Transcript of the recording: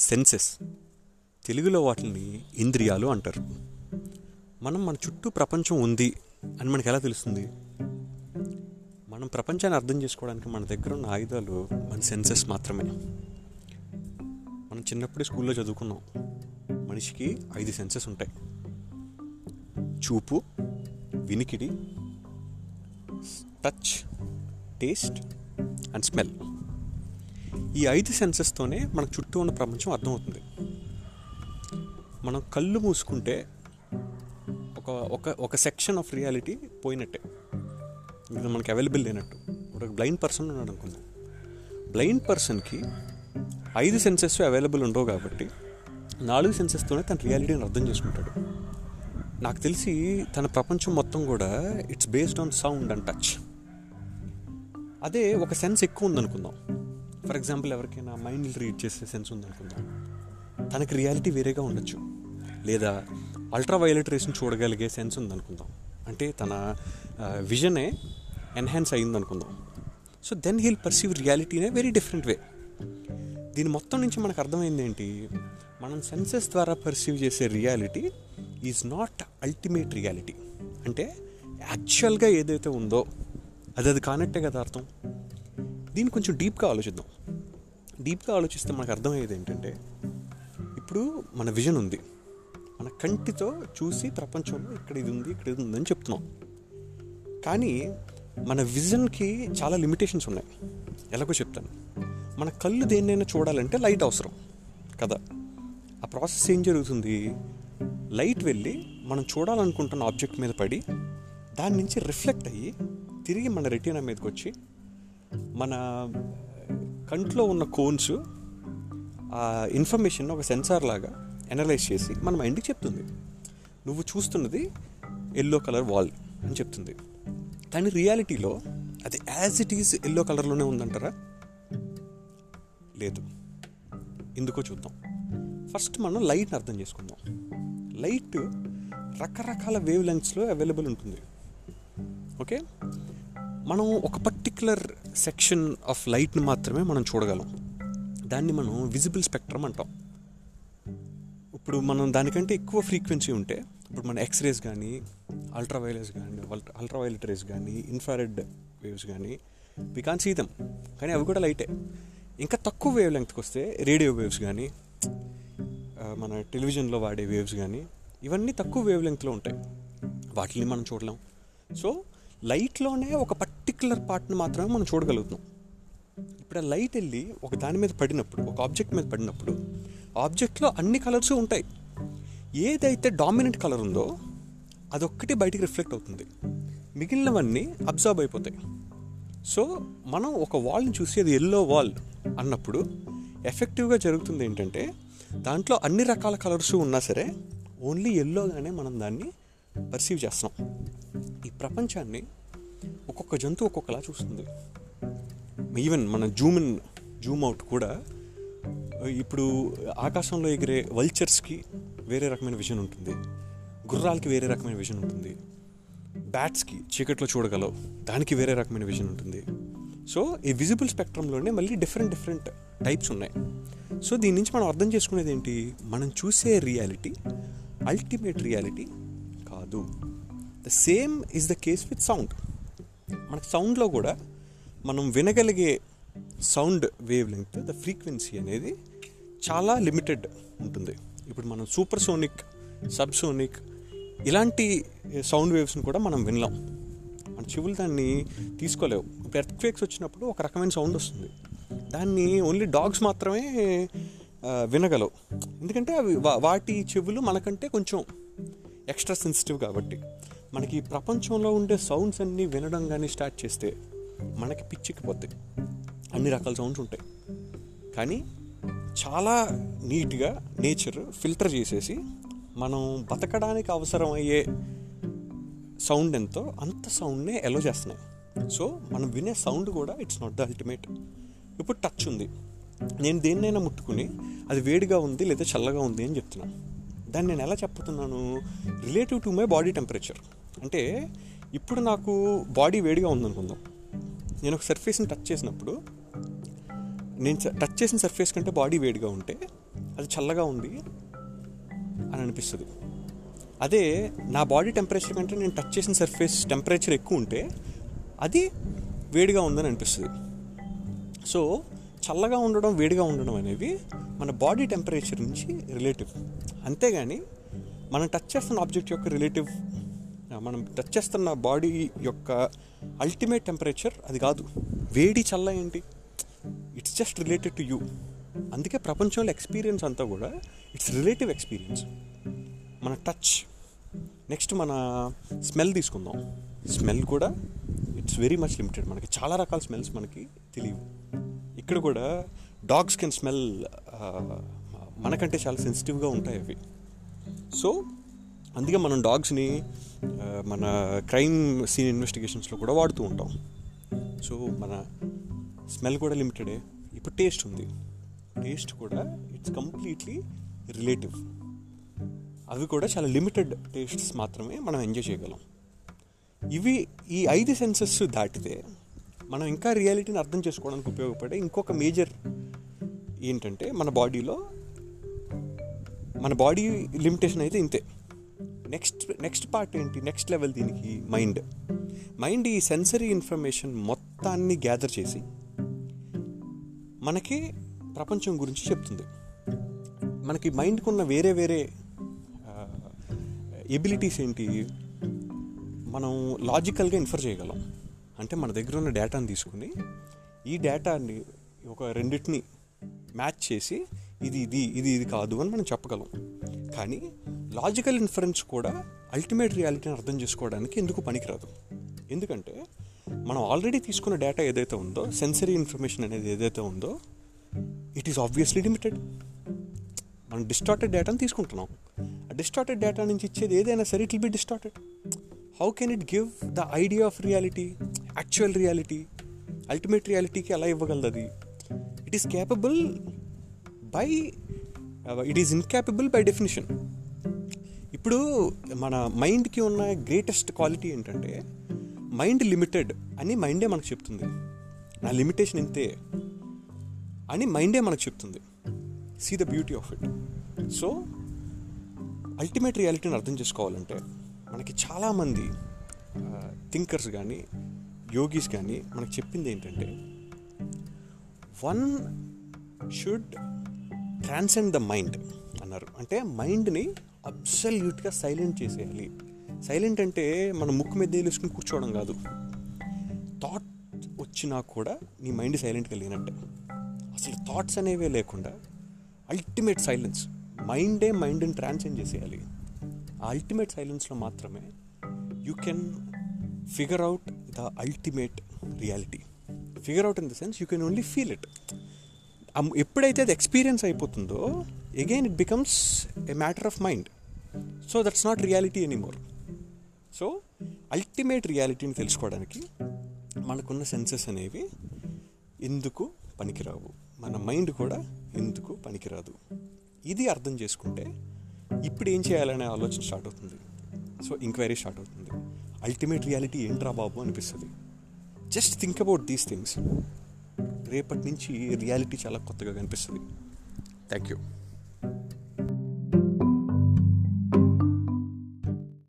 Senses. తెలుగులో వాటిని ఇంద్రియాలు అంటారు. మనం మన చుట్టూ ప్రపంచం ఉంది అని మనకు ఎలా తెలుస్తుంది? మనం ప్రపంచాన్ని అర్థం చేసుకోవడానికి మన దగ్గర ఉన్న ఆయుధాలు మన సెన్సెస్ మాత్రమే. మనం చిన్నప్పుడే స్కూల్లో చదువుకున్నాం. మనిషికి ఐదు సెన్సెస్ ఉంటాయి. చూపు వినికిడి టచ్ టేస్ట్ అండ్ స్మెల్. ఈ ఐదు సెన్సెస్తోనే మన చుట్టూ ఉన్న ప్రపంచం అర్థమవుతుంది. మనం కళ్ళు మూసుకుంటే ఒక ఒక ఒక సెక్షన్ ఆఫ్ రియాలిటీ పోయినట్టే. ఇది మనకి అవైలబుల్ లేనట్టు. ఇప్పుడు ఒక బ్లైండ్ పర్సన్ ఉన్నాడు అనుకుందాం. బ్లైండ్ పర్సన్కి ఐదు సెన్సెస్ అవైలబుల్ ఉండవు కాబట్టి నాలుగు సెన్సెస్తోనే తన రియాలిటీని అర్థం చేసుకుంటాడు. నాకు తెలిసి తన ప్రపంచం మొత్తం కూడా it's based on sound and touch. అదే ఒక సెన్స్ ఎక్కువ ఉందనుకుందాం. ఫర్ ఎగ్జాంపుల్ ఎవరికైనా మైండ్ రీడ్ చేసే సెన్స్ ఉందనుకుందాం. తనకి రియాలిటీ వేరేగా ఉండొచ్చు. లేదా అల్ట్రా వైలెట్ రేస్ని చూడగలిగే సెన్స్ ఉందనుకుందాం. అంటే తన విజనే ఎన్హాన్స్ అయిందనుకుందాం సో దెన్ హీల్ పర్సీవ్ రియాలిటీనే వెరీ డిఫరెంట్ వే దీని మొత్తం నుంచి మనకు అర్థమైంది ఏంటి? మనం సెన్సెస్ ద్వారా పర్సీవ్ చేసే reality is not ultimate reality అంటే యాక్చువల్గా ఏదైతే ఉందో అది అది కానట్టే కదా అర్థం. దీన్ని కొంచెం డీప్గా ఆలోచిద్దాం. డీప్గా ఆలోచిస్తే మనకు అర్థమయ్యేది ఏంటంటే ఇప్పుడు మన విజన్ ఉంది. మన కంటితో చూసి ప్రపంచంలో ఇక్కడ ఇది ఉంది ఇక్కడ ఇది ఉందని చెప్తున్నాం. కానీ మన విజన్కి చాలా లిమిటేషన్స్ ఉన్నాయి. ఎలాగో చెప్తాను. మన కళ్ళు దేన్నైనా చూడాలంటే లైట్ అవసరం కదా. ఆ ప్రాసెస్ ఏం జరుగుతుంది? లైట్ వెళ్ళి మనం చూడాలనుకుంటున్న ఆబ్జెక్ట్ మీద పడి దాని నుంచి రిఫ్లెక్ట్ అయ్యి తిరిగి మన రెటీనా మీదకి వచ్చి మన కంట్లో ఉన్న కోన్స్ ఆ ఇన్ఫర్మేషన్ ఒక సెన్సార్ లాగా అనలైజ్ చేసి మన మైండ్కి చెప్తుంది. నువ్వు చూస్తున్నది ఎల్లో కలర్ వాల్ అని చెప్తుంది. కానీ రియాలిటీలో అది యాజ్ ఇట్ ఈజ్ ఎల్లో కలర్లోనే ఉందంటారా? లేదు. ఎందుకో చూద్దాం. ఫస్ట్ మనం లైట్ని అర్థం చేసుకుందాం. లైట్ రకరకాల వేవ్ లెంగ్త్స్లో అవైలబుల్ ఉంటుంది. ఓకే మనం ఒక పర్టిక్యులర్ సెక్షన్ ఆఫ్ లైట్ని మాత్రమే మనం చూడగలం. దాన్ని మనం విజిబుల్ స్పెక్ట్రమ్ అంటాం. ఇప్పుడు మనం దానికంటే ఎక్కువ ఫ్రీక్వెన్సీ ఉంటే ఇప్పుడు మన ఎక్స్రేస్ కానీ అల్ట్రావైలెట్స్ కానీ అల్ట్రావైలెట్ రేస్ కానీ ఇన్ఫ్రారెడ్ వేవ్స్ కానీ వి కాన్ సీ దమ్ కానీ అవి కూడా లైటే ఇంకా తక్కువ వేవ్ లెంగ్త్కి వస్తే రేడియో వేవ్స్ కానీ మన టెలివిజన్లో వాడే వేవ్స్ కానీ ఇవన్నీ తక్కువ వేవ్ లెంగ్త్లో ఉంటాయి. వాటిని మనం చూడలేం. సో లైట్లోనే ఒక పర్టికులర్ పార్ట్ని మాత్రమే మనం చూడగలుగుతున్నాం. ఇప్పుడు ఆ లైట్ వెళ్ళి ఒక దాని మీద పడినప్పుడు ఒక ఆబ్జెక్ట్ మీద పడినప్పుడు ఆబ్జెక్ట్లో అన్ని కలర్స్ ఉంటాయి. ఏదైతే డామినెంట్ కలర్ ఉందో అదొక్కటి బయటికి రిఫ్లెక్ట్ అవుతుంది. మిగిలినవన్నీ అబ్జర్వ్ అయిపోతాయి. సో మనం ఒక వాల్ని చూసేది ఎల్లో వాల్ అన్నప్పుడు ఎఫెక్టివ్గా జరుగుతుంది ఏంటంటే దాంట్లో అన్ని రకాల కలర్స్ ఉన్నా సరే ఓన్లీ ఎల్లోగానే మనం దాన్ని పర్సీవ్ చేస్తున్నాం. ఈ ప్రపంచాన్ని ఒక్కొక్క జంతువు ఒక్కొక్కలా చూస్తుంది. ఈవెన్ మన జూమ్ ఇన్ జూమ్ అవుట్ కూడా ఇప్పుడు ఆకాశంలో ఎగిరే వల్చర్స్కి వేరే రకమైన విజన్ ఉంటుంది. గుర్రాలకి వేరే రకమైన విజన్ ఉంటుంది. బ్యాట్స్కి చీకట్లో చూడగలవు. దానికి వేరే రకమైన విజన్ ఉంటుంది. సో ఈ విజిబుల్ స్పెక్ట్రంలోనే మళ్ళీ డిఫరెంట్ డిఫరెంట్ టైప్స్ ఉన్నాయి. సో దీని నుంచి మనం అర్థం చేసుకునేది ఏంటి? మనం చూసే రియాలిటీ అల్టిమేట్ రియాలిటీ కాదు. The same is the case with sound మనకు సౌండ్లో కూడా మనం వినగలిగే sound wave length the frequency అనేది చాలా లిమిటెడ్ ఉంటుంది. ఇప్పుడు మనం సూపర్ సోనిక్ సబ్ సోనిక్ ఇలాంటి eh, సౌండ్ వేవ్స్ని కూడా మనం వినలేం. మన చెవులు దాన్ని తీసుకోలేవు. ఎర్త్ క్వేక్స్ వచ్చినప్పుడు ఒక రకమైన సౌండ్ వస్తుంది. దాన్ని ఓన్లీ డాగ్స్ మాత్రమే eh, వినగలవు. ఎందుకంటే అవి వాటి చెవులు మనకంటే కొంచెం ఎక్స్ట్రా సెన్సిటివ్ కాబట్టి. మనకి ప్రపంచంలో ఉండే సౌండ్స్ అన్నీ వినడం కానీ స్టార్ట్ చేస్తే మనకి పిచ్చిక్కిపోతాయి అన్ని రకాల సౌండ్స్ ఉంటాయి. కానీ చాలా నీట్గా నేచర్ ఫిల్టర్ చేసేసి మనం బతకడానికి అవసరం అయ్యే సౌండ్ ఎంతో అంత సౌండ్నే ఎలో చేస్తున్నాయి. సో మనం వినే సౌండ్ కూడా ఇట్స్ నాట్ ద అల్టిమేట్ ఇప్పుడు టచ్ ఉంది. నేను దేన్నైనా ముట్టుకుని అది వేడిగా ఉంది లేదా చల్లగా ఉంది అని చెప్తున్నాను దాన్ని నేను ఎలా చెప్తున్నాను? Relative to my body temperature అంటే ఇప్పుడు నాకు బాడీ వేడిగా ఉందనుకుందాం. నేను ఒక సర్ఫేస్ని టచ్ చేసినప్పుడు నేను టచ్ చేసిన సర్ఫేస్ కంటే బాడీ వేడిగా ఉంటే అది చల్లగా ఉంది అని అనిపిస్తుంది. అదే నా బాడీ టెంపరేచర్ కంటే నేను టచ్ చేసిన సర్ఫేస్ టెంపరేచర్ ఎక్కువ ఉంటే అది వేడిగా ఉందని అనిపిస్తుంది. సో చల్లగా ఉండడం వేడిగా ఉండడం అనేవి మన బాడీ టెంపరేచర్ నుంచి రిలేటివ్. అంతేగాని మనం టచ్ చేస్తున్న ఆబ్జెక్ట్ యొక్క రిలేటివ్ మనం టచ్ చేస్తున్న బాడీ యొక్క అల్టిమేట్ టెంపరేచర్ అది కాదు. వేడి చల్ల ఏంటి? It's just related to you అందుకే ప్రపంచంలో ఎక్స్పీరియన్స్ అంతా కూడా ఇట్స్ రిలేటివ్ ఎక్స్పీరియన్స్ మన టచ్ నెక్స్ట్ మన స్మెల్ తీసుకుందాం. స్మెల్ కూడా ఇట్స్ వెరీ మచ్ లిమిటెడ్ మనకి చాలా రకాల స్మెల్స్ మనకి తెలియవు. ఇక్కడ కూడా డాగ్స్ కెన్ స్మెల్ మనకంటే చాలా సెన్సిటివ్గా ఉంటాయి అవి. సో అందుకే మనం డాగ్స్ని మన క్రైమ్ సీన్ ఇన్వెస్టిగేషన్స్లో కూడా వాడుతూ ఉంటాం. సో మన స్మెల్ కూడా లిమిటెడే. ఇప్పుడు టేస్ట్ ఉంది. టేస్ట్ కూడా ఇట్స్ కంప్లీట్లీ రిలేటివ్. అవి కూడా చాలా లిమిటెడ్ టేస్ట్స్ మాత్రమే మనం ఎంజాయ్ చేయగలం. ఇవి ఈ ఐదు సెన్సెస్ దాటితే మనం ఇంకా రియాలిటీని అర్థం చేసుకోవడానికి ఉపయోగపడే ఇంకొక మేజర్ ఏంటంటే మన బాడీలో మన బాడీ లిమిటేషన్ అయితే ఇంతే. నెక్స్ట్ నెక్స్ట్ పార్ట్ ఏంటి? నెక్స్ట్ లెవెల్ దీనికి మైండ్. మైండ్ ఈ సెన్సరీ ఇన్ఫర్మేషన్ మొత్తాన్ని గ్యాదర్ చేసి మనకి ప్రపంచం గురించి చెప్తుంది. మనకి మైండ్కి ఉన్న వేరే వేరే ఎబిలిటీస్ ఏంటి? మనం లాజికల్గా ఇన్ఫర్ చేయగలం. అంటే మన దగ్గర ఉన్న డేటాని తీసుకుని ఈ డేటాని ఒక రెండింటిని మ్యాచ్ చేసి ఇది ఇది ఇది ఇది కాదు అని మనం చెప్పగలం. కానీ లాజికల్ ఇన్ఫరెన్స్ కూడా అల్టిమేట్ రియాలిటీని అర్థం చేసుకోవడానికి ఎందుకు పనికిరాదు? ఎందుకంటే మనం ఆల్రెడీ తీసుకున్న డేటా ఏదైతే ఉందో సెన్సరీ ఇన్ఫర్మేషన్ అనేది ఏదైతే ఉందో ఇట్ ఈస్ ఆబ్వియస్లీ లిమిటెడ్ మనం డిస్టార్టెడ్ డేటాని తీసుకుంటున్నాం. ఆ డిస్టార్టెడ్ డేటా నుంచి ఇచ్చేది ఏదైనా సరే it will be distorted how can it give the idea of reality actual reality ultimate రియాలిటీకి ఎలా ఇవ్వగలదు అది? It is capable by it is incapable by definition ఇప్పుడు మన మైండ్కి ఉన్న గ్రేటెస్ట్ క్వాలిటీ ఏంటంటే మైండ్ లిమిటెడ్ అని మైండే మనకు చెప్తుంది. నా లిమిటేషన్ ఇంతే అని మైండే మనకు చెప్తుంది. See the beauty of it so ultimate రియాలిటీని అర్థం చేసుకోవాలంటే మనకి చాలామంది థింకర్స్ కానీ యోగీస్ కానీ మనకు చెప్పింది ఏంటంటే one should transcend the mind అన్నారు. అంటే మైండ్ని అబ్సల్యూట్గా సైలెంట్ చేసేయాలి. సైలెంట్ అంటే మన ముక్కు మీద వేసుకుని కూర్చోవడం కాదు. థాట్ వచ్చినా కూడా నీ మైండ్ సైలెంట్గా లేనట్టే. అసలు థాట్స్ అనేవే లేకుండా అల్టిమేట్ సైలెన్స్ మైండే మైండ్ని ట్రాన్సెండ్ చేసేయాలి. ఆ అల్టిమేట్ సైలెన్స్లో మాత్రమే you can figure out the ultimate reality. Figure out in the sense you can only feel it. ఎప్పుడైతే అది ఎక్స్పీరియన్స్ అయిపోతుందో again it becomes a matter of mind so that's not reality anymore so ultimate రియాలిటీని తెలుసుకోవడానికి మనకున్న senses అనేవి ఎందుకు పనికిరావు? మన mind కూడా ఎందుకు పనికిరాదు? ఇది అర్థం చేసుకుంటే ఇప్పుడు ఏం చేయాలనే ఆలోచన స్టార్ట్ అవుతుంది. సో ఎంక్వైరీ స్టార్ట్ అవుతుంది. అల్టిమేట్ రియాలిటీ ఏంట్రా బాబు అనిపిస్తుంది. Just think about these things రేపటి నుంచి రియాలిటీ చాలా కొత్తగా కనిపిస్తుంది. Thank you